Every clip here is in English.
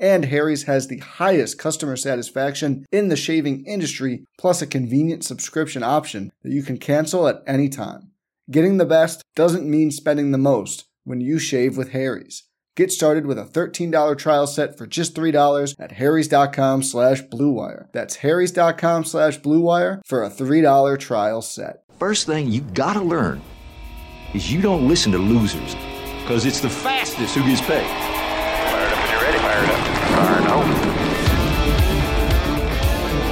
And Harry's has the highest customer satisfaction in the shaving industry, plus a convenient subscription option that you can cancel at any time. Getting the best doesn't mean spending the most when you shave with Harry's. Get started with a $13 trial set for just $3 at harrys.com slash bluewire. That's harrys.com slash bluewire for a $3 trial set. First thing you gotta learn is you don't listen to losers, because it's the fastest who gets paid. Fire it up when you're ready. Fire it up. Fire no.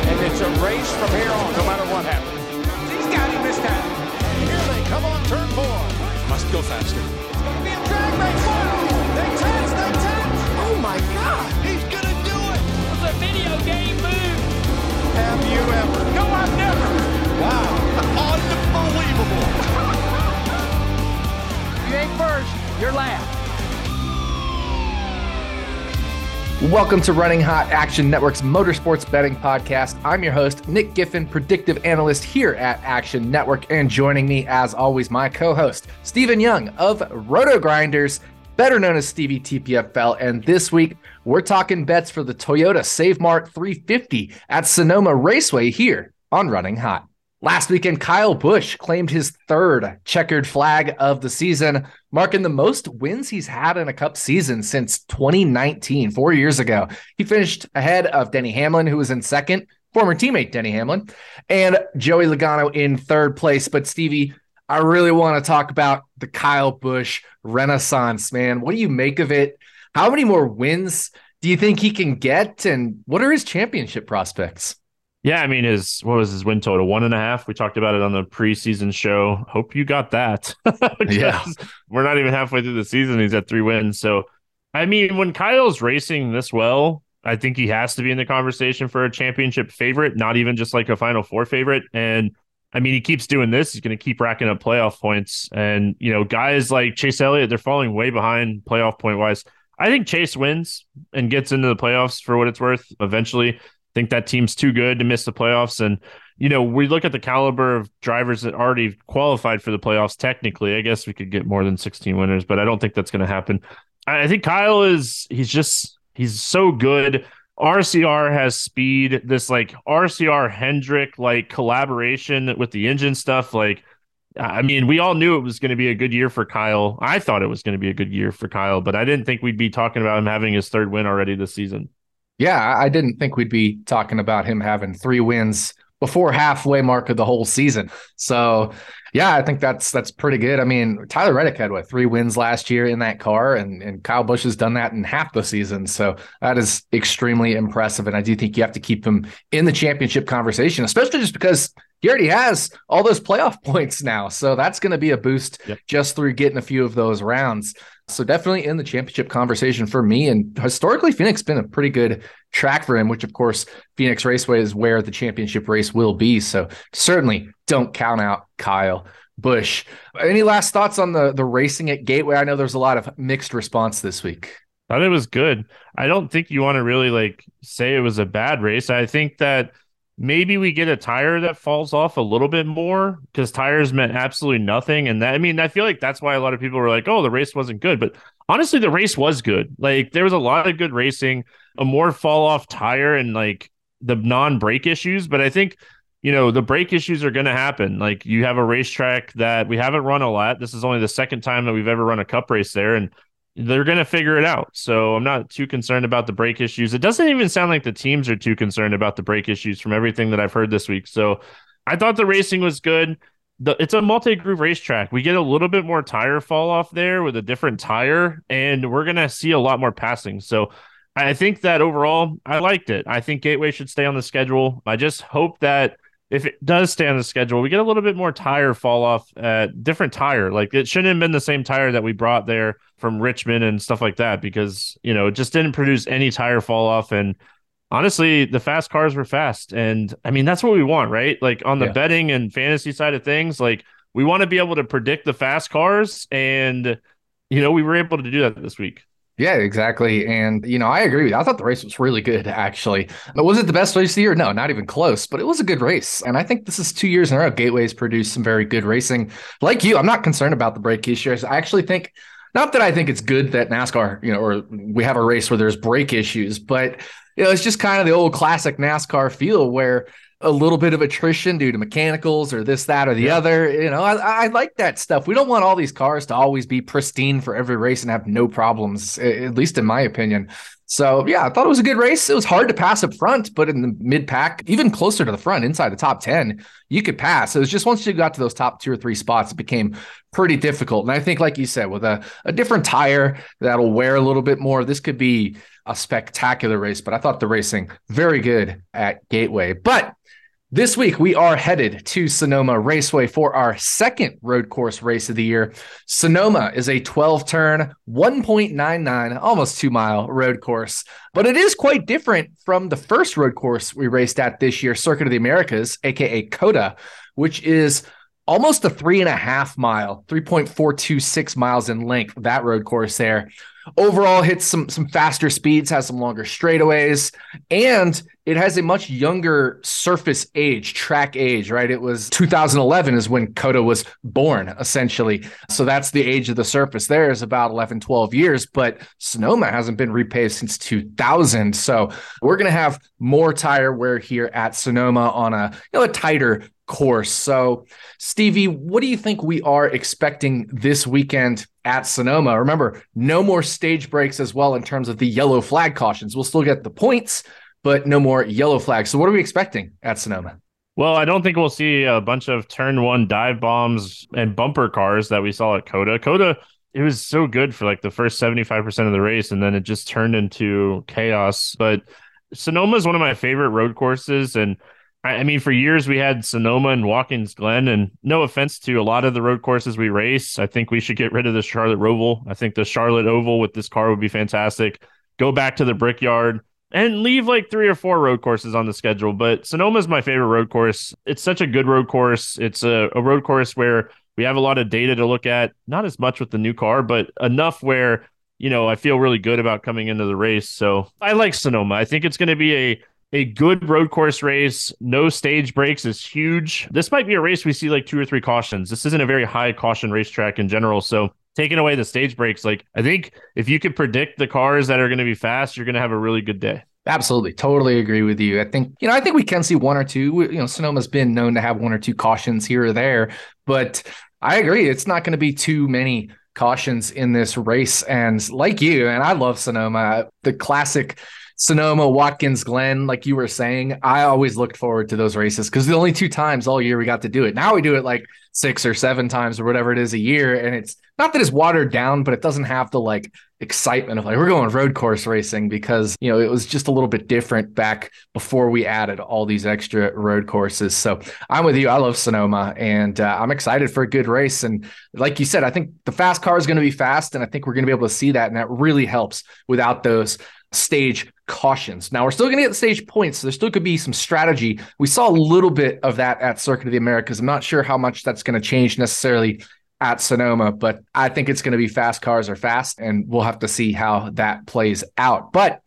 And it's a race from here on, no matter what happens. He's got him this time. Here they come on turn four. Must go faster. It's going to be a drag race. Wow! They touch, they touch. Oh my God! He's going to do it. It's a video game move. Have you ever? No, I've never. Wow! Unbelievable. you ain't first, you're last. Welcome to Running Hot Action Network's Motorsports Betting Podcast. I'm your host, Nick Giffen, predictive analyst here at Action Network. And joining me, as always, my co host, Stephen Young of RotoGrinders, better known as StevieTPFL. And this week, we're talking bets for the Toyota Save Mart 350 at Sonoma Raceway here on Running Hot. Last weekend, Kyle Busch claimed his third checkered flag of the season, marking the most wins he's had in a cup season since 2019, four years ago. He finished ahead of Denny Hamlin, who was in second, former teammate Denny Hamlin, and Joey Logano in third place. But Stevie, I really want to talk about the Kyle Busch renaissance, man. What do you make of it? How many more wins do you think he can get? And what are his championship prospects? Yeah, I mean, his what was his win total? One and a half. We talked about it on the preseason show. Hope you got that. yeah, we're not even halfway through the season. He's at three wins. So, I mean, when Kyle's racing this well, I think he has to be in the conversation for a championship favorite, not even just like a Final Four favorite. And I mean, he keeps doing this. He's going to keep racking up playoff points. And you know, guys like Chase Elliott, they're falling way behind playoff point wise. I think Chase wins and gets into the playoffs for what it's worth eventually think that team's too good to miss the playoffs. And, you know, we look at the caliber of drivers that already qualified for the playoffs. Technically, I guess we could get more than 16 winners, but I don't think that's going to happen. I think Kyle is, he's just, he's so good. RCR has speed. This like RCR Hendrick like collaboration with the engine stuff. Like, I mean, we all knew it was going to be a good year for Kyle. I thought it was going to be a good year for Kyle, but I didn't think we'd be talking about him having his third win already this season. Yeah, I didn't think we'd be talking about him having three wins before halfway mark of the whole season. So, yeah, I think that's that's pretty good. I mean, Tyler Reddick had what three wins last year in that car, and and Kyle Busch has done that in half the season. So that is extremely impressive, and I do think you have to keep him in the championship conversation, especially just because he already has all those playoff points now. So that's going to be a boost yep. just through getting a few of those rounds. So definitely in the championship conversation for me. And historically, Phoenix has been a pretty good track for him, which of course Phoenix Raceway is where the championship race will be. So certainly don't count out Kyle Busch. Any last thoughts on the the racing at Gateway? I know there's a lot of mixed response this week. Thought it was good. I don't think you want to really like say it was a bad race. I think that maybe we get a tire that falls off a little bit more because tires meant absolutely nothing. And that, I mean, I feel like that's why a lot of people were like, oh, the race wasn't good. But honestly, the race was good. Like there was a lot of good racing, a more fall off tire and like the non brake issues. But I think, you know, the brake issues are going to happen. Like you have a racetrack that we haven't run a lot. This is only the second time that we've ever run a cup race there. And they're going to figure it out. So I'm not too concerned about the brake issues. It doesn't even sound like the teams are too concerned about the brake issues from everything that I've heard this week. So I thought the racing was good. the, it's a multi-groove racetrack. We get a little bit more tire fall off there with a different tire, and we're gonna see a lot more passing. So I think that overall, I liked it. I think Gateway should stay on the schedule. I just hope that if it does stay on the schedule, we get a little bit more tire fall off at different tire. Like it shouldn't have been the same tire that we brought there from Richmond and stuff like that because, you know, it just didn't produce any tire fall off. And honestly, the fast cars were fast. And I mean, that's what we want, right? Like on the yeah. betting and fantasy side of things, like we want to be able to predict the fast cars. And, you know, we were able to do that this week. Yeah, exactly. And, you know, I agree with you. I thought the race was really good, actually. Was it the best race of the year? No, not even close, but it was a good race. And I think this is two years in a row. Gateway's produced some very good racing. Like you, I'm not concerned about the brake issues. I actually think, not that I think it's good that NASCAR, you know, or we have a race where there's brake issues, but, you know, it's just kind of the old classic NASCAR feel where, a little bit of attrition due to mechanicals or this, that, or the yeah. other. You know, I, I, like that stuff. We don't want all these cars to always be pristine for every race and have no problems, at least in my opinion. So, yeah, I thought it was a good race. It was hard to pass up front, but in the mid pack, even closer to the front, inside the top 10, you could pass. It was just once you got to those top two or three spots, it became pretty difficult. And I think, like you said, with a, a different tire that'll wear a little bit more, this could be a spectacular race. But I thought the racing very good at Gateway. But this week, we are headed to Sonoma Raceway for our second road course race of the year. Sonoma is a 12 turn, 1.99, almost two mile road course, but it is quite different from the first road course we raced at this year, Circuit of the Americas, aka COTA, which is almost a three and a half mile, 3.426 miles in length, that road course there overall hits some some faster speeds, has some longer straightaways, and it has a much younger surface age, track age, right? It was 2011 is when COTA was born, essentially. So that's the age of the surface. There is about 11, 12 years, but Sonoma hasn't been repaved since 2000. So we're going to have more tire wear here at Sonoma on a, you know, a tighter course. So, Stevie, what do you think we are expecting this weekend at Sonoma? Remember, no more stage breaks as well in terms of the yellow flag cautions. We'll still get the points, but no more yellow flags. So, what are we expecting at Sonoma? Well, I don't think we'll see a bunch of turn one dive bombs and bumper cars that we saw at COTA. COTA, it was so good for like the first 75% of the race, and then it just turned into chaos. But Sonoma is one of my favorite road courses. And I mean, for years we had Sonoma and Watkins Glen, and no offense to a lot of the road courses we race, I think we should get rid of the Charlotte Roval. I think the Charlotte Oval with this car would be fantastic. Go back to the Brickyard and leave like three or four road courses on the schedule. But Sonoma is my favorite road course. It's such a good road course. It's a, a road course where we have a lot of data to look at, not as much with the new car, but enough where you know, I feel really good about coming into the race. So I like Sonoma. I think it's going to be a a good road course race, no stage breaks is huge. This might be a race we see like two or three cautions. This isn't a very high caution racetrack in general. So taking away the stage breaks, like I think if you could predict the cars that are going to be fast, you're going to have a really good day. Absolutely. Totally agree with you. I think, you know, I think we can see one or two. You know, Sonoma's been known to have one or two cautions here or there, but I agree. It's not going to be too many cautions in this race. And like you, and I love Sonoma, the classic Sonoma, Watkins Glen, like you were saying, I always looked forward to those races because the only two times all year we got to do it. Now we do it like six or seven times or whatever it is a year. And it's not that it's watered down, but it doesn't have the like excitement of like, we're going road course racing because, you know, it was just a little bit different back before we added all these extra road courses. So I'm with you. I love Sonoma and uh, I'm excited for a good race. And like you said, I think the fast car is going to be fast. And I think we're going to be able to see that. And that really helps without those stage cautions. Now we're still going to get stage points, so there still could be some strategy. We saw a little bit of that at Circuit of the Americas. I'm not sure how much that's going to change necessarily at Sonoma, but I think it's going to be fast cars are fast, and we'll have to see how that plays out. But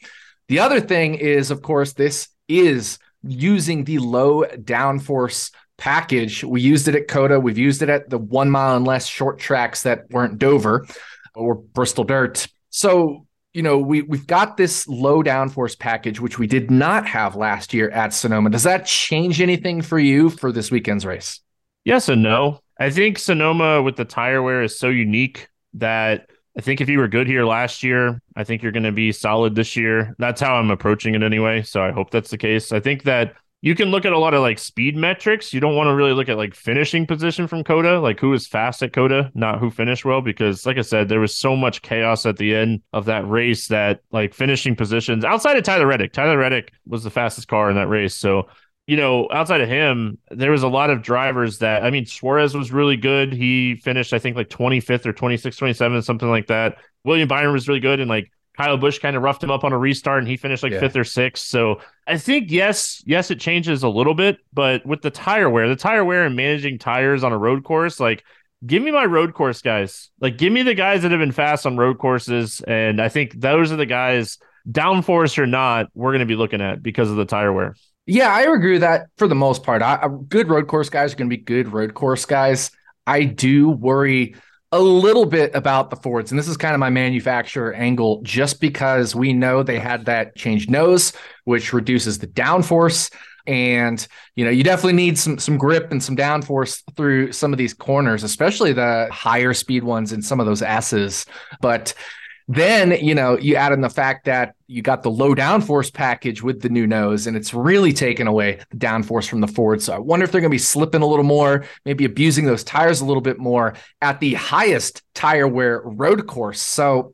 the other thing is, of course, this is using the low downforce package. We used it at COTA. We've used it at the one mile and less short tracks that weren't Dover or Bristol Dirt. So you know, we we've got this low downforce package, which we did not have last year at Sonoma. Does that change anything for you for this weekend's race? Yes and no. I think Sonoma with the tire wear is so unique that I think if you were good here last year, I think you're going to be solid this year. That's how I'm approaching it anyway. So I hope that's the case. I think that you can look at a lot of like speed metrics. You don't want to really look at like finishing position from COTA, like who was fast at COTA, not who finished well, because like I said, there was so much chaos at the end of that race that like finishing positions outside of Tyler Reddick. Tyler Reddick was the fastest car in that race. So, you know, outside of him, there was a lot of drivers that I mean, Suarez was really good. He finished, I think, like 25th or 26, 27, something like that. William Byron was really good and like Kyle Busch kind of roughed him up on a restart and he finished like yeah. fifth or sixth. So I think yes, yes, it changes a little bit, but with the tire wear, the tire wear and managing tires on a road course, like give me my road course guys. Like give me the guys that have been fast on road courses. And I think those are the guys, downforce or not, we're going to be looking at because of the tire wear. Yeah, I agree with that for the most part. I, good road course guys are going to be good road course guys. I do worry a little bit about the Fords, and this is kind of my manufacturer angle, just because we know they had that changed nose, which reduces the downforce. And you know, you definitely need some some grip and some downforce through some of these corners, especially the higher speed ones in some of those S's. But then, you know, you add in the fact that you got the low downforce package with the new nose, and it's really taken away the downforce from the Ford. So I wonder if they're going to be slipping a little more, maybe abusing those tires a little bit more at the highest tire wear road course. So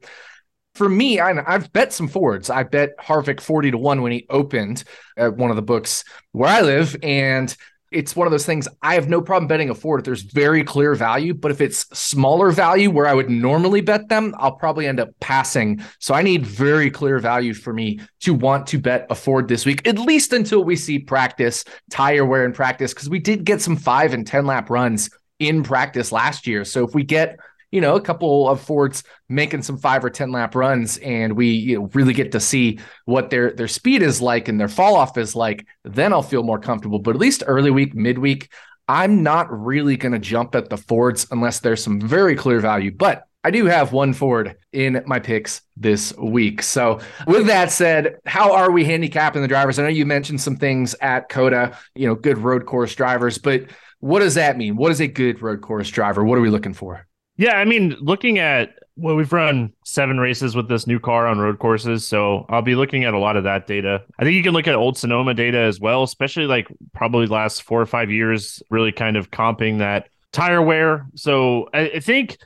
for me, I, have bet some Fords. I bet Harvick 40 to 1 when he opened at one of the books where I live. And it's one of those things I have no problem betting a Ford if there's very clear value, but if it's smaller value where I would normally bet them, I'll probably end up passing. So I need very clear value for me to want to bet a Ford this week, at least until we see practice, tire wear in practice, because we did get some five and 10 lap runs in practice last year. So if we get you know, a couple of Fords making some five or 10 lap runs and we you know, really get to see what their, their speed is like and their fall off is like, then I'll feel more comfortable. But at least early week, midweek, I'm not really going to jump at the Fords unless there's some very clear value. But I do have one Ford in my picks this week. So, with that said, how are we handicapping the drivers? I know you mentioned some things at COTA, you know, good road course drivers, but what does that mean? What is a good road course driver? What are we looking for? Yeah, I mean, looking at well, we've run seven races with this new car on road courses, so I'll be looking at a lot of that data. I think you can look at old Sonoma data as well, especially like probably last four or five years, really kind of comping that tire wear. So I, I think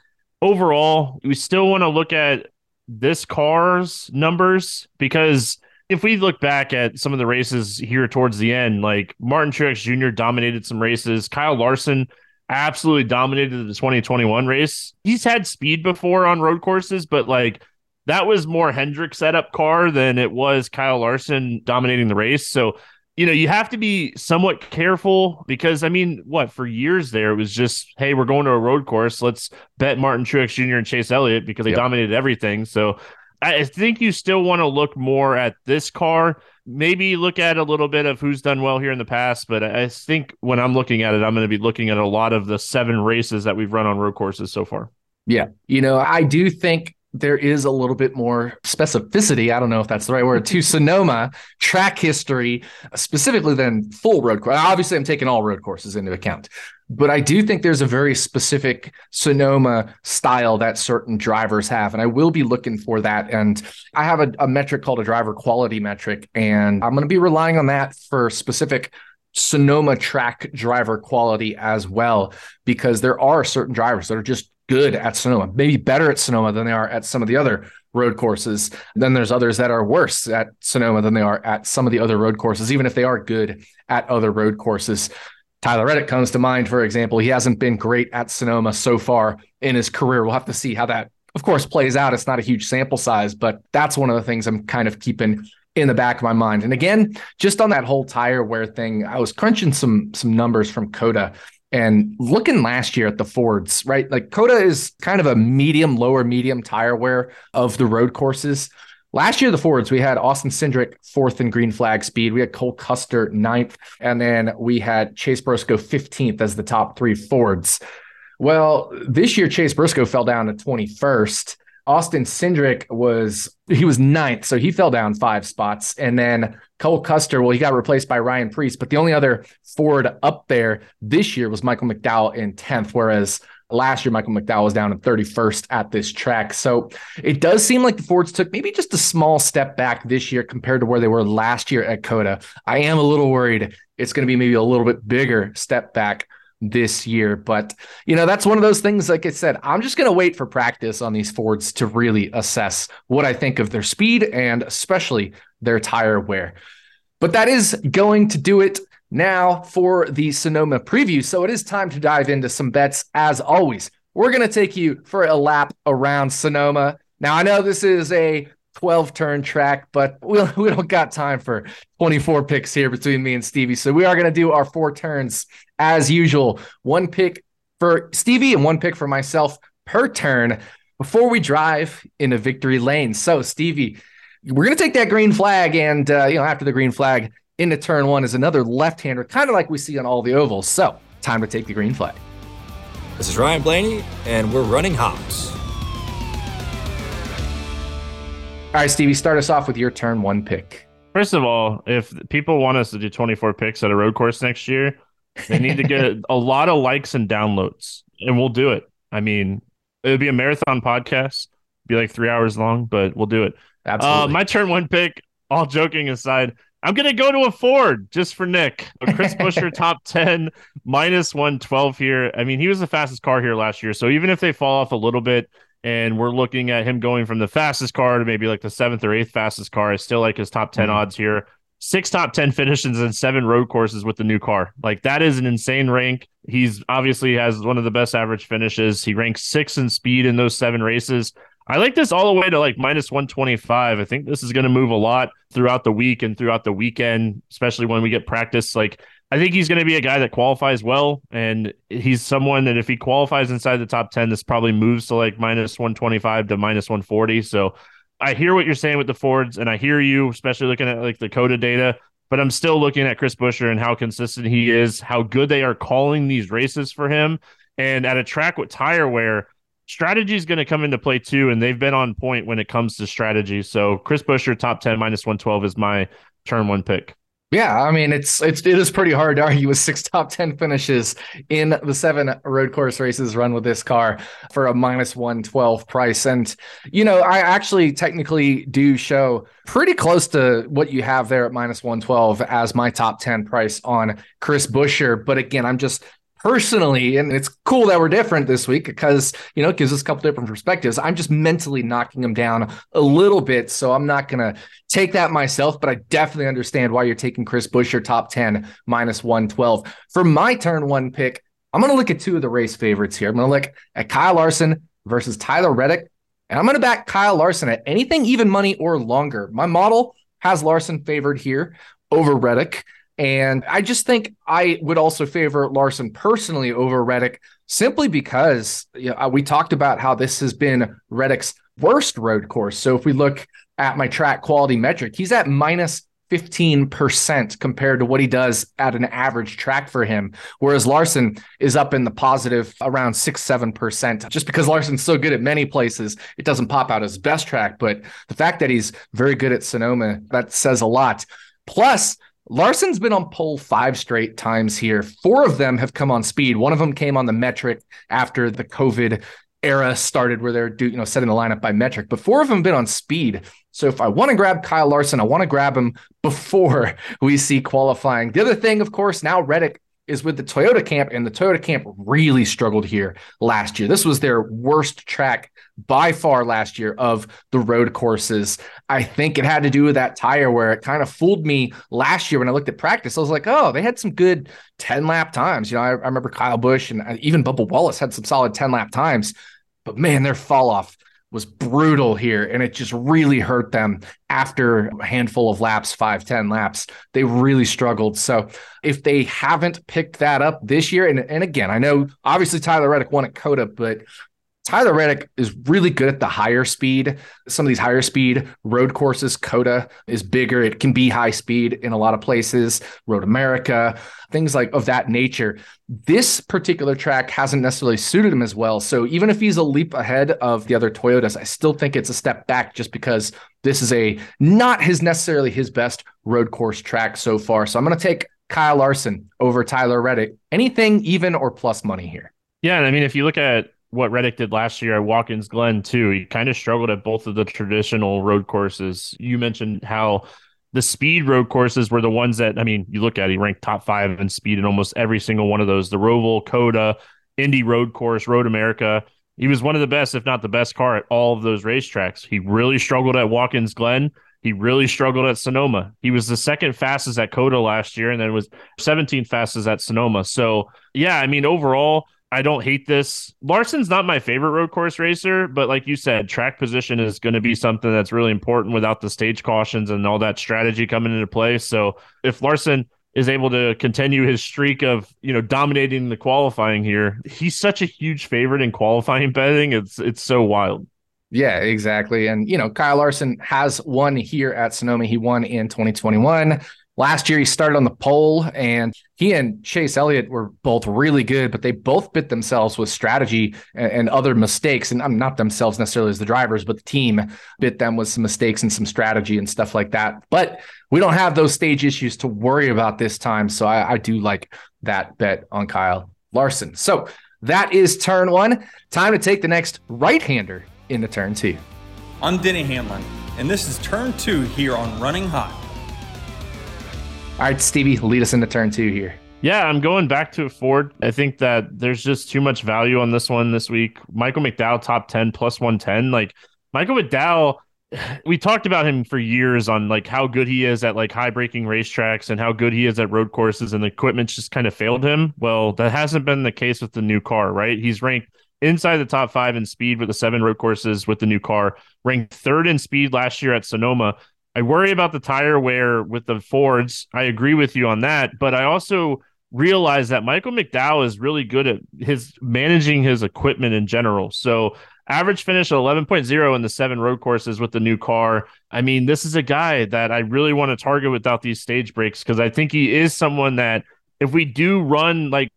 overall, we still want to look at this car's numbers because if we look back at some of the races here towards the end, like Martin Truex Jr. dominated some races, Kyle Larson absolutely dominated the 2021 race. He's had speed before on road courses, but like that was more Hendrick setup car than it was Kyle Larson dominating the race. So, you know, you have to be somewhat careful because I mean, what for years there it was just, hey, we're going to a road course. Let's bet Martin Truex Jr. and Chase Elliott because they yep. dominated everything. So I think you still want to look more at this car maybe look at a little bit of who's done well here in the past, but I think when I'm looking at it, I'm going to be looking at a lot of the seven races that we've run on road courses so far. Yeah. You know, I do think there is a little bit more specificity. I don't know if that's the right word to Sonoma track history, specifically than full road course. Obviously, I'm taking all road courses into account, but I do think there's a very specific Sonoma style that certain drivers have. And I will be looking for that. And I have a, a metric called a driver quality metric. And I'm going to be relying on that for specific Sonoma track driver quality as well, because there are certain drivers that are just good at Sonoma, maybe better at Sonoma than they are at some of the other road courses. Then there's others that are worse at Sonoma than they are at some of the other road courses, even if they are good at other road courses. Tyler Reddick comes to mind, for example. He hasn't been great at Sonoma so far in his career. We'll have to see how that, of course, plays out. It's not a huge sample size, but that's one of the things I'm kind of keeping in the back of my mind. And again, just on that whole tire wear thing, I was crunching some some numbers from COTA and looking last year at the Fords, right? Like COTA is kind of a medium, lower medium tire wear of the road courses. Last year, the Fords, we had Austin Cindric fourth in green flag speed. We had Cole Custer ninth. And then we had Chase Briscoe 15th as the top three Fords. Well, this year, Chase Briscoe fell down to 21st. Austin Cindric was he was ninth, so he fell down five spots. And then Cole Custer, well, he got replaced by Ryan Preece. but the only other Ford up there this year was Michael McDowell in 10th, whereas last year Michael McDowell was down in 31st at this track. So it does seem like the Fords took maybe just a small step back this year compared to where they were last year at COTA. I am a little worried it's going to be maybe a little bit bigger step back this year. But, you know, that's one of those things, like I said, I'm just going to wait for practice on these Fords to really assess what I think of their speed and especially their tire wear. But that is going to do it now for the Sonoma preview. So it is time to dive into some bets as always. We're going to take you for a lap around Sonoma. Now, I know this is a 12 turn track, but we, we don't got time for 24 picks here between me and Stevie. So we are going to do our four turns as usual. One pick for Stevie and one pick for myself per turn before we drive into victory lane. So, Stevie, we're going to take that green flag. And, uh, you know, after the green flag into turn one is another left hander, kind of like we see on all the ovals. So, time to take the green flag. This is Ryan Blaney, and we're running hot. All right, Stevie, start us off with your turn one pick. First of all, if people want us to do 24 picks at a road course next year, they need to get a lot of likes and downloads, and we'll do it. I mean, it would be a marathon podcast, be like three hours long, but we'll do it. Absolutely. Uh, my turn one pick, all joking aside, I'm going to go to a Ford just for Nick. A Chris Buescher top 10, minus 112 here. I mean, he was the fastest car here last year. So even if they fall off a little bit, and we're looking at him going from the fastest car to maybe like the seventh or eighth fastest car. I still like his top 10 mm-hmm. odds here. Six top 10 finishes and seven road courses with the new car. Like that is an insane rank. He's obviously has one of the best average finishes. He ranks six in speed in those seven races. I like this all the way to like minus 125. I think this is going to move a lot throughout the week and throughout the weekend, especially when we get practice. Like I think he's going to be a guy that qualifies well, and he's someone that if he qualifies inside the top ten, this probably moves to like minus one twenty five to minus one forty. So I hear what you're saying with the Fords, and I hear you, especially looking at like the COTA data. But I'm still looking at Chris Buescher and how consistent he is, how good they are calling these races for him, and at a track with tire wear, strategy is going to come into play too, and they've been on point when it comes to strategy. So Chris Buescher top ten minus one twelve is my turn one pick. Yeah, I mean it's it's it is pretty hard to argue with six top ten finishes in the seven road course races run with this car for a minus one twelve price. And you know, I actually technically do show pretty close to what you have there at minus one twelve as my top ten price on Chris Buescher. But again, I'm just personally, and it's cool that we're different this week because you know it gives us a couple different perspectives. I'm just mentally knocking them down a little bit, so I'm not gonna take that myself, but I definitely understand why you're taking Chris Buescher top 10 minus 112. For my turn one pick, I'm gonna look at two of the race favorites here. I'm gonna look at Kyle Larson versus Tyler Reddick, and I'm gonna back Kyle Larson at anything even money or longer. My model has Larson favored here over Reddick. And I just think I would also favor Larson personally over Reddick simply because you know, uh, we talked about how this has been Reddick's worst road course. So if we look at my track quality metric, he's at minus 15% compared to what he does at an average track for him. Whereas Larson is up in the positive around six, 7%. Just because Larson's so good at many places, it doesn't pop out as best track. But the fact that he's very good at Sonoma, that says a lot. Plus, Larson's been on pole five straight times here. Four of them have come on speed. One of them came on the metric after the COVID era started, where they're you know setting the lineup by metric. But four of them have been on speed. So if I want to grab Kyle Larson, I want to grab him before we see qualifying. The other thing, of course, now Reddick is with the Toyota camp, and the Toyota camp really struggled here last year. This was their worst track by far last year of the road courses. I think it had to do with that tire wear it kind of fooled me last year when I looked at practice. I was like, oh, they had some good 10 lap times. You know, I, I remember Kyle Busch and uh, even Bubba Wallace had some solid 10 lap times, but man, their fall off was brutal here and it just really hurt them after a handful of laps, five, 10 laps. They really struggled. So if they haven't picked that up this year, and, and again, I know obviously Tyler Reddick won at COTA, but Tyler Reddick is really good at the higher speed. Some of these higher speed road courses, COTA is bigger. It can be high speed in a lot of places, Road America, things like of that nature. This particular track hasn't necessarily suited him as well. So even if he's a leap ahead of the other Toyotas, I still think it's a step back just because this is a not his necessarily his best road course track so far. So I'm going to take Kyle Larson over Tyler Reddick. Anything even or plus money here. Yeah, and I mean, if you look at what Reddick did last year at Watkins Glen too. He kind of struggled at both of the traditional road courses. You mentioned how the speed road courses were the ones that I mean, you look at he ranked top five in speed in almost every single one of those. The Roval, COTA, Indy Road Course, Road America. He was one of the best, if not the best car at all of those racetracks. He really struggled at Watkins Glen. He really struggled at Sonoma. He was the second fastest at COTA last year, and then was 17th fastest at Sonoma. So, yeah, I mean, overall, I don't hate this. Larson's not my favorite road course racer, but like you said, track position is going to be something that's really important without the stage cautions and all that strategy coming into play. So if Larson is able to continue his streak of you know dominating the qualifying here, he's such a huge favorite in qualifying betting. It's it's so wild. Yeah, exactly. And you know, Kyle Larson has won here at Sonoma. He won in 2021. Last year, he started on the pole, and he and Chase Elliott were both really good, but they both bit themselves with strategy and, and other mistakes. And I'm not themselves necessarily as the drivers, but the team bit them with some mistakes and some strategy and stuff like that. But we don't have those stage issues to worry about this time. So I, I do like that bet on Kyle Larson. So that is turn one. Time to take the next right hander into turn two. I'm Denny Hamlin, and this is turn two here on Running Hot. All right, Stevie, lead us into turn two here. Yeah, I'm going back to Ford. I think that there's just too much value on this one this week. Michael McDowell, top 10, plus 110. Like, Michael McDowell, we talked about him for years on like how good he is at like high braking racetracks and how good he is at road courses, and the equipment just kind of failed him. Well, that hasn't been the case with the new car, right? He's ranked inside the top five in speed with the seven road courses with the new car, ranked third in speed last year at Sonoma. I worry about the tire wear with the Fords. I agree with you on that, but I also realize that Michael McDowell is really good at his managing his equipment in general. So average finish at 11.0 in the seven road courses with the new car. I mean, this is a guy that I really want to target without these stage breaks because I think he is someone that if we do run like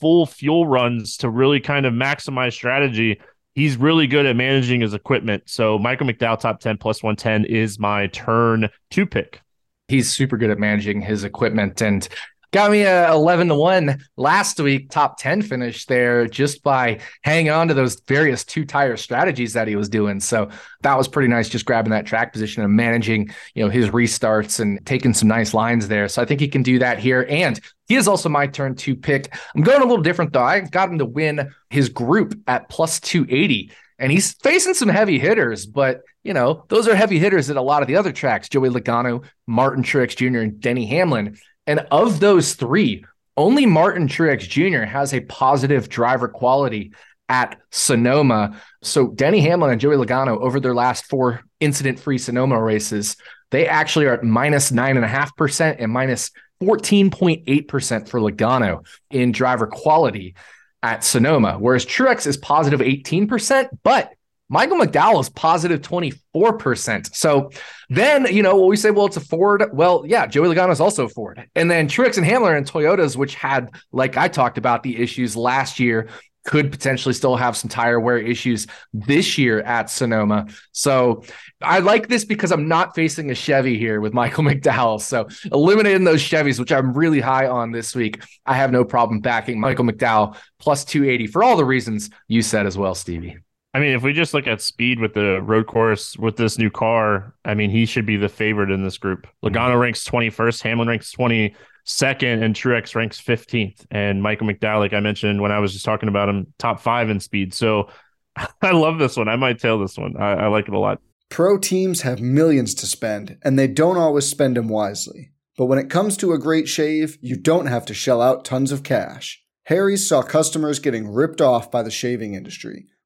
full fuel runs to really kind of maximize strategy, he's really good at managing his equipment. So Michael McDowell, top 10 plus 110 is my turn to pick. He's super good at managing his equipment and got me a 11 to 1 last week top 10 finish there just by hanging on to those various two tire strategies that he was doing so that was pretty nice just grabbing that track position and managing you know his restarts and taking some nice lines there so i think he can do that here and he is also my turn to pick i'm going a little different though i got him to win his group at plus 280 and he's facing some heavy hitters, but you know, those are heavy hitters at a lot of the other tracks. Joey Logano, Martin Truex Jr., and Denny Hamlin. And of those three, only Martin Truex Jr. has a positive driver quality at Sonoma. So Denny Hamlin and Joey Logano over their last four incident-free Sonoma races, they actually are at minus nine and a half percent and minus 14.8% for Logano in driver quality at Sonoma, whereas Truex is positive 18%, but Michael McDowell is positive 24%. So then, you know, we say, well, it's a Ford. Well, yeah, Joey Logano is also a Ford. And then Truex and Hamlin and Toyotas, which had, like I talked about, the issues last year, could potentially still have some tire wear issues this year at Sonoma. So I like this because I'm not facing a Chevy here with Michael McDowell. So eliminating those Chevys, which I'm really high on this week, I have no problem backing Michael McDowell plus 280 for all the reasons you said as well, Stevie. I mean, if we just look at speed with the road course with this new car, I mean, he should be the favorite in this group. Logano ranks 21st, Hamlin ranks 22nd, and Truex ranks 15th. And Michael McDowell, like I mentioned when I was just talking about him, top five in speed. So I love this one. I might tail this one. I, I like it a lot. Pro teams have millions to spend, and they don't always spend them wisely. But when it comes to a great shave, you don't have to shell out tons of cash. Harry's saw customers getting ripped off by the shaving industry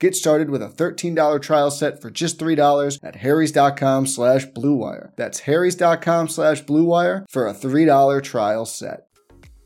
Get started with a $13 trial set for just $3 at harrys.com slash bluewire. That's harrys.com slash bluewire for a $3 trial set.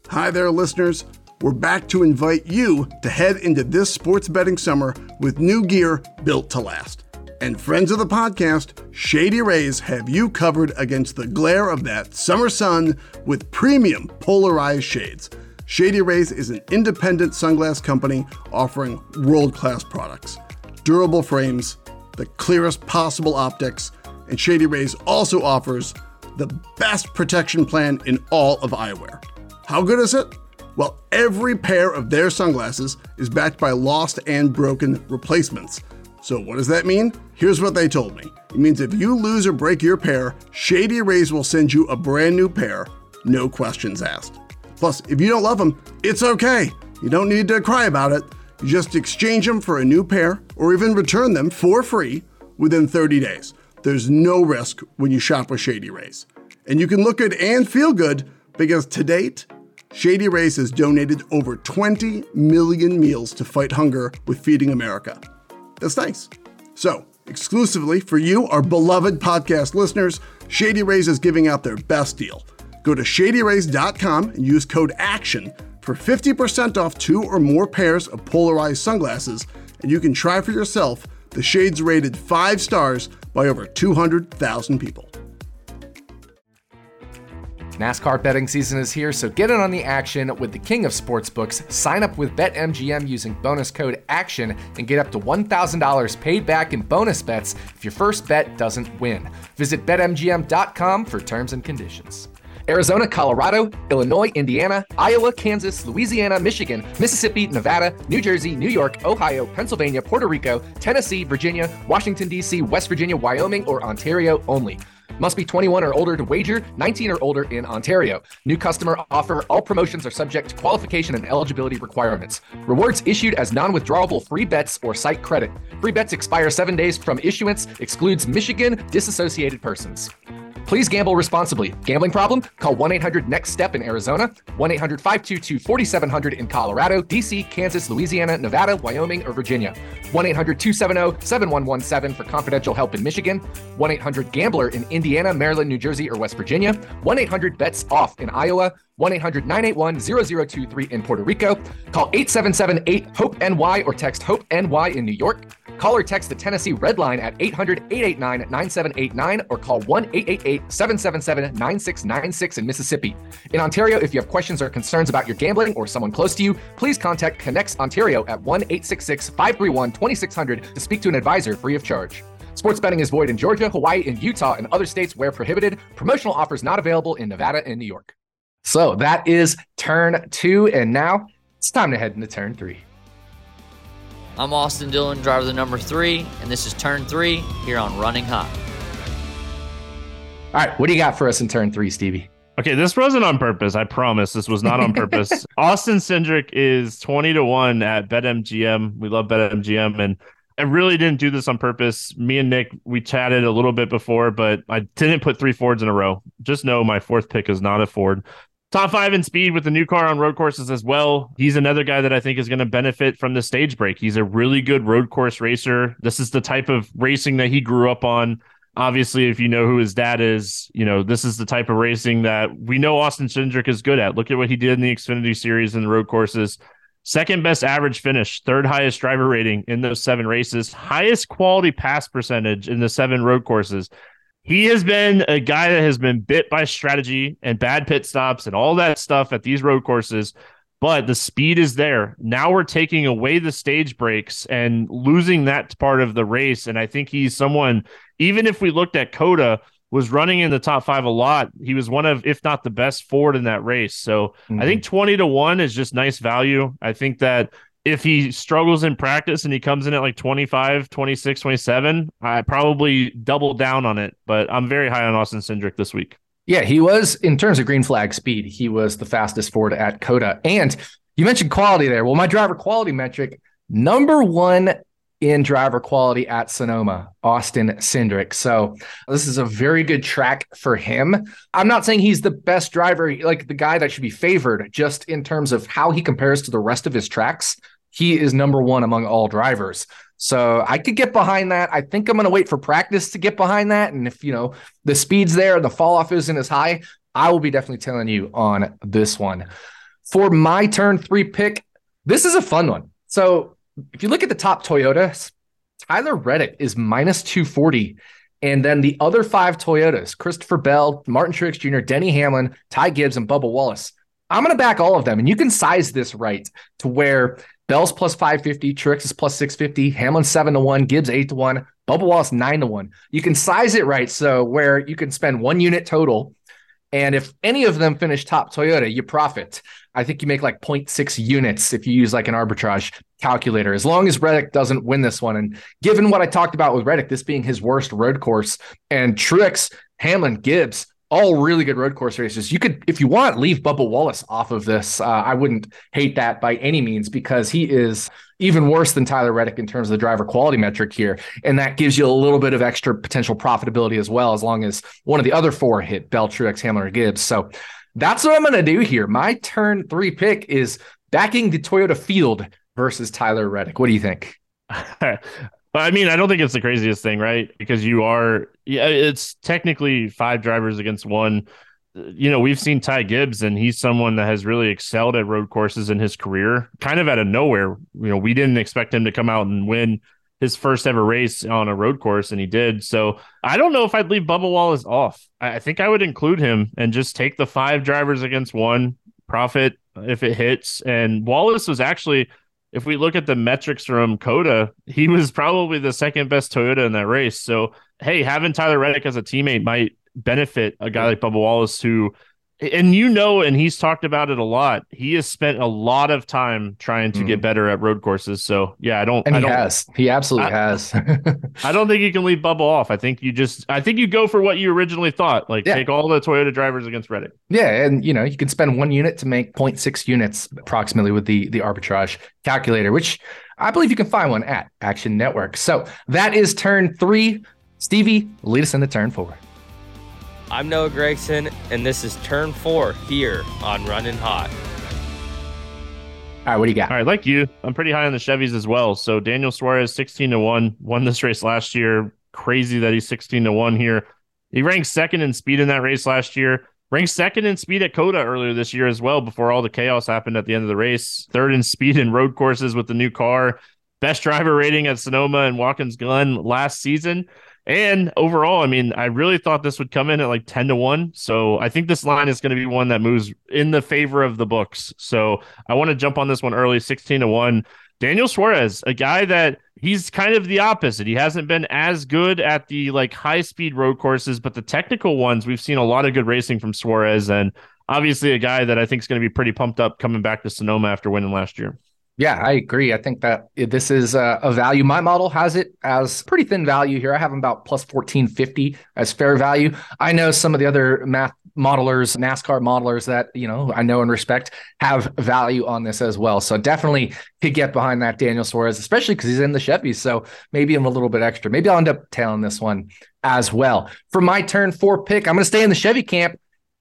Hi there, listeners. We're back to invite you to head into this sports betting summer with new gear built to last. And friends of the podcast, Shady Rays have you covered against the glare of that summer sun with premium polarized shades. Shady Rays is an independent sunglass company offering world class products, durable frames, the clearest possible optics, and Shady Rays also offers the best protection plan in all of eyewear. How good is it? Well, every pair of their sunglasses is backed by lost and broken replacements. So, what does that mean? Here's what they told me it means if you lose or break your pair, Shady Rays will send you a brand new pair, no questions asked. Plus, if you don't love them, it's okay. You don't need to cry about it. You just exchange them for a new pair or even return them for free within 30 days. There's no risk when you shop with Shady Rays. And you can look good and feel good because to date, Shady Rays has donated over 20 million meals to fight hunger with Feeding America. That's nice. So, exclusively for you, our beloved podcast listeners, Shady Rays is giving out their best deal. Go to shadyrays.com and use code ACTION for 50% off two or more pairs of polarized sunglasses, and you can try for yourself the shades rated 5 stars by over 200,000 people. NASCAR betting season is here, so get in on the action with the king of sportsbooks. Sign up with BetMGM using bonus code ACTION and get up to $1,000 paid back in bonus bets if your first bet doesn't win. Visit BetMGM.com for terms and conditions. Arizona, Colorado, Illinois, Indiana, Iowa, Kansas, Louisiana, Michigan, Mississippi, Nevada, New Jersey, New York, Ohio, Pennsylvania, Puerto Rico, Tennessee, Virginia, Washington, D.C., West Virginia, Wyoming, or Ontario only. Must be 21 or older to wager, 19 or older in Ontario. New customer offer. All promotions are subject to qualification and eligibility requirements. Rewards issued as non withdrawable free bets or site credit. Free bets expire seven days from issuance, excludes Michigan disassociated persons. Please gamble responsibly. Gambling problem? Call 1 800 NEXT STEP in Arizona, 1 800 522 4700 in Colorado, DC, Kansas, Louisiana, Nevada, Wyoming, or Virginia. 1 800 270 7117 for confidential help in Michigan, 1 800 Gambler in Indiana, Maryland, New Jersey, or West Virginia, 1 800 BETS OFF in Iowa, 1 800 981 0023 in Puerto Rico. Call 877 8 HOPE NY or text HOPE NY in New York. Call or text the Tennessee Red Line at 800 889 9789 or call 1 888 777 9696 in Mississippi. In Ontario, if you have questions or concerns about your gambling or someone close to you, please contact ConnexOntario at 1 866 531 2600 to speak to an advisor free of charge. Sports betting is void in Georgia, Hawaii, and Utah and other states where prohibited. Promotional offers not available in Nevada and New York. So that is turn two. And now it's time to head into turn three. I'm Austin Dillon, driver the number three, and this is turn three here on Running Hot. All right, what do you got for us in turn three, Stevie? Okay, this wasn't on purpose. I promise this was not on purpose. Austin Cindric is 20 to 1 at BetMGM. We love BetMGM. And I really didn't do this on purpose. Me and Nick, we chatted a little bit before, but I didn't put three Fords in a row. Just know my fourth pick is not a Ford. Top five in speed with the new car on road courses as well. He's another guy that I think is going to benefit from the stage break. He's a really good road course racer. This is the type of racing that he grew up on. Obviously, if you know who his dad is, you know, this is the type of racing that we know Austin Cindric is good at. Look at what he did in the Xfinity Series and the road courses. Second best average finish, third highest driver rating in those seven races, highest quality pass percentage in the seven road courses. He has been a guy that has been bit by strategy and bad pit stops and all that stuff at these road courses, but the speed is there. Now we're taking away the stage breaks and losing that part of the race. And I think he's someone, even if we looked at COTA, was running in the top five a lot. He was one of, if not the best Ford in that race. So mm-hmm. I think 20 to 1 is just nice value. I think that if he struggles in practice and he comes in at like 25, 26, 27, I probably double down on it. But I'm very high on Austin Cindric this week. Yeah, he was, in terms of green flag speed, he was the fastest Ford at COTA. And you mentioned quality there. Well, my driver quality metric, number one in driver quality at Sonoma, Austin Cindric. So this is a very good track for him. I'm not saying he's the best driver, like the guy that should be favored, just in terms of how he compares to the rest of his tracks. He is number one among all drivers. So I could get behind that. I think I'm going to wait for practice to get behind that. And if, you know, the speed's there and the fall off isn't as high, I will be definitely telling you on this one. For my turn three pick, this is a fun one. So if you look at the top Toyotas, Tyler Reddick is minus 240. And then the other five Toyotas, Christopher Bell, Martin Truex Jr., Denny Hamlin, Ty Gibbs, and Bubba Wallace. I'm going to back all of them. And you can size this right to where Bell's plus 550, Truex is plus 650, Hamlin 7 to 1, Gibbs 8 to 1, Bubba Wallace 9 to 1. You can size it right so where you can spend one unit total. And if any of them finish top Toyota, you profit. I think you make like 0.6 units if you use like an arbitrage calculator, as long as Reddick doesn't win this one. And given what I talked about with Reddick, this being his worst road course, and Truex, Hamlin, Gibbs, all really good road course races. You could, if you want, leave Bubba Wallace off of this. Uh, I wouldn't hate that by any means because he is even worse than Tyler Reddick in terms of the driver quality metric here. And that gives you a little bit of extra potential profitability as well, as long as one of the other four hit Bell, Truex, Hamlin, or Gibbs. So that's what I'm going to do here. My turn three pick is backing the Toyota field versus Tyler Reddick. What do you think? I mean, I don't think it's the craziest thing, right? Because you are, yeah, it's technically five drivers against one. You know, we've seen Ty Gibbs, and he's someone that has really excelled at road courses in his career, kind of out of nowhere. You know, we didn't expect him to come out and win his first ever race on a road course, and he did. So I don't know if I'd leave Bubba Wallace off. I think I would include him and just take the five drivers against one profit if it hits. And Wallace was actually if we look at the metrics from COTA, he was probably the second best Toyota in that race. So, hey, having Tyler Reddick as a teammate might benefit a guy like Bubba Wallace who and you know, and he's talked about it a lot. He has spent a lot of time trying to mm. get better at road courses. So yeah, I don't. And I he don't, has. He absolutely I, has. I don't think you can leave Bubba off. I think you just. I think you go for what you originally thought. Like yeah. take all the Toyota drivers against Reddick. Yeah, and you know you can spend one unit to make 0.6 units approximately with the the arbitrage calculator, which I believe you can find one at Action Network. So that is turn three. Stevie, lead us in the turn four. I'm Noah Gregson, and this is turn four here on Running Hot. All right, what do you got? All right, like you, I'm pretty high on the Chevys as well. So Daniel Suarez, 16 to 1, won this race last year. Crazy that he's 16 to 1 here. He ranked second in speed in that race last year. Ranked second in speed at COTA earlier this year as well, before all the chaos happened at the end of the race. Third in speed in road courses with the new car. Best driver rating at Sonoma and Watkins Glen last season. And overall, I mean, I really thought this would come in at like 10 to 1. So I think this line is going to be one that moves in the favor of the books. So I want to jump on this one early, 16 to 1. Daniel Suarez, a guy that he's kind of the opposite. He hasn't been as good at the like high speed road courses, but the technical ones, we've seen a lot of good racing from Suarez. And obviously, a guy that I think is going to be pretty pumped up coming back to Sonoma after winning last year. Yeah, I agree. I think that this is a, value. My model has it as pretty thin value here. I have them about plus 1450 as fair value. I know some of the other math modelers, NASCAR modelers that, you know, I know and respect have value on this as well. So definitely could get behind that Daniel Suarez, especially because he's in the Chevy. So maybe I'm a little bit extra. Maybe I'll end up tailing this one as well. For my turn four pick, I'm going to stay in the Chevy camp.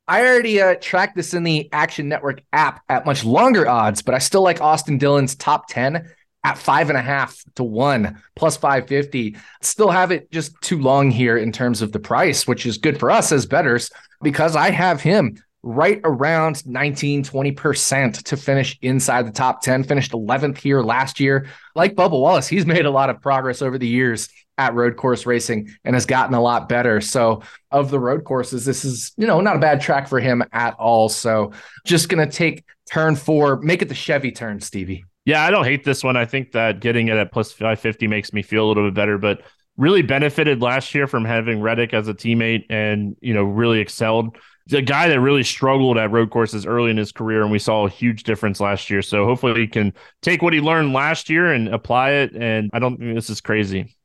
I already uh, tracked this in the Action Network app at much longer odds, but I still like Austin Dillon's top 10 at five and a half to one plus 550. Still have it just too long here in terms of the price, which is good for us as bettors because I have him right around 19, 20% to finish inside the top 10, finished 11th here last year. Like Bubba Wallace, he's made a lot of progress over the years at road course racing and has gotten a lot better. So, of the road courses, this is, you know, not a bad track for him at all. So, just going to take turn four, make it the Chevy turn, Stevie. Yeah, I don't hate this one. I think that getting it at plus 550 makes me feel a little bit better, but really benefited last year from having Reddick as a teammate and, you know, really excelled. The guy that really struggled at road courses early in his career, and we saw a huge difference last year. So hopefully he can take what he learned last year and apply it. And I don't think this is crazy.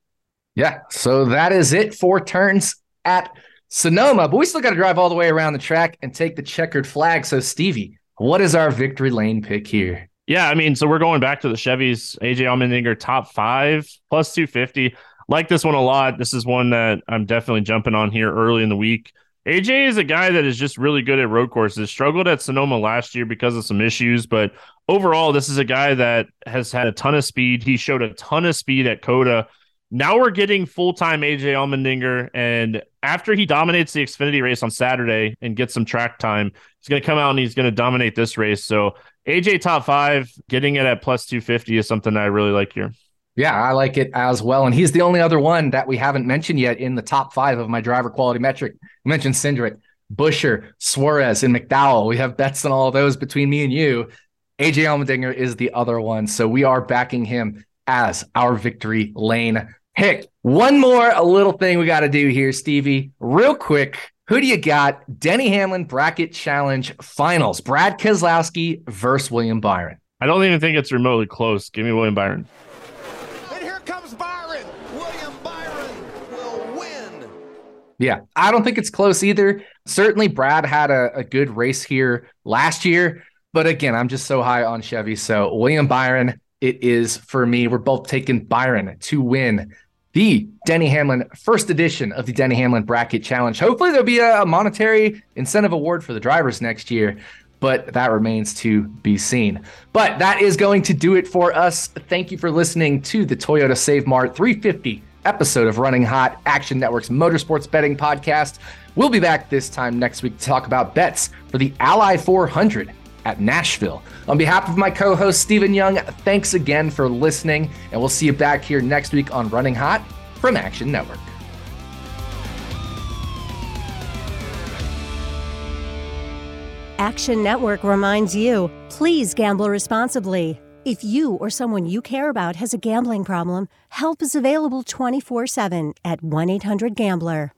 Yeah. So that is it for turns at Sonoma, but we still got to drive all the way around the track and take the checkered flag. So, Stevie, what is our victory lane pick here? Yeah, I mean, so we're going back to the Chevys. AJ Allmendinger top five plus 250. Like this one a lot. This is one that I'm definitely jumping on here early in the week. AJ is a guy that is just really good at road courses. Struggled at Sonoma last year because of some issues, but overall, this is a guy that has had a ton of speed. He showed a ton of speed at COTA. Now we're getting full time AJ Allmendinger, and after he dominates the Xfinity race on Saturday and gets some track time, he's going to come out and he's going to dominate this race. So AJ top five, getting it at plus two fifty is something I really like here. Yeah, I like it as well. And he's the only other one that we haven't mentioned yet in the top five of my driver quality metric. We mentioned Cindric, Buescher, Suarez, and McDowell. We have bets on all those between me and you. AJ Allmendinger is the other one. So we are backing him as our victory lane pick. One more a little thing we got to do here, Stevie. Real quick. Who do you got? Denny Hamlin Bracket Challenge Finals. Brad Keselowski versus William Byron. I don't even think it's remotely close. Give me William Byron. And here comes Byron. William Byron will win. Yeah, I don't think it's close either. Certainly, Brad had a, a good race here last year. But again, I'm just so high on Chevy. So, William Byron, it is for me. We're both taking Byron to win the Denny Hamlin first edition of the Denny Hamlin Bracket Challenge. Hopefully, there'll be a monetary incentive award for the drivers next year, but that remains to be seen. But that is going to do it for us. Thank you for listening to the Toyota Save Mart 350 episode of Running Hot Action Network's Motorsports Betting Podcast. We'll be back this time next week to talk about bets for the Ally 400 at Nashville. On behalf of my co host, Stephen Young, thanks again for listening, and we'll see you back here next week on Running Hot from Action Network. Action Network reminds you please gamble responsibly. If you or someone you care about has a gambling problem, help is available 24 7 at 1 800 Gambler.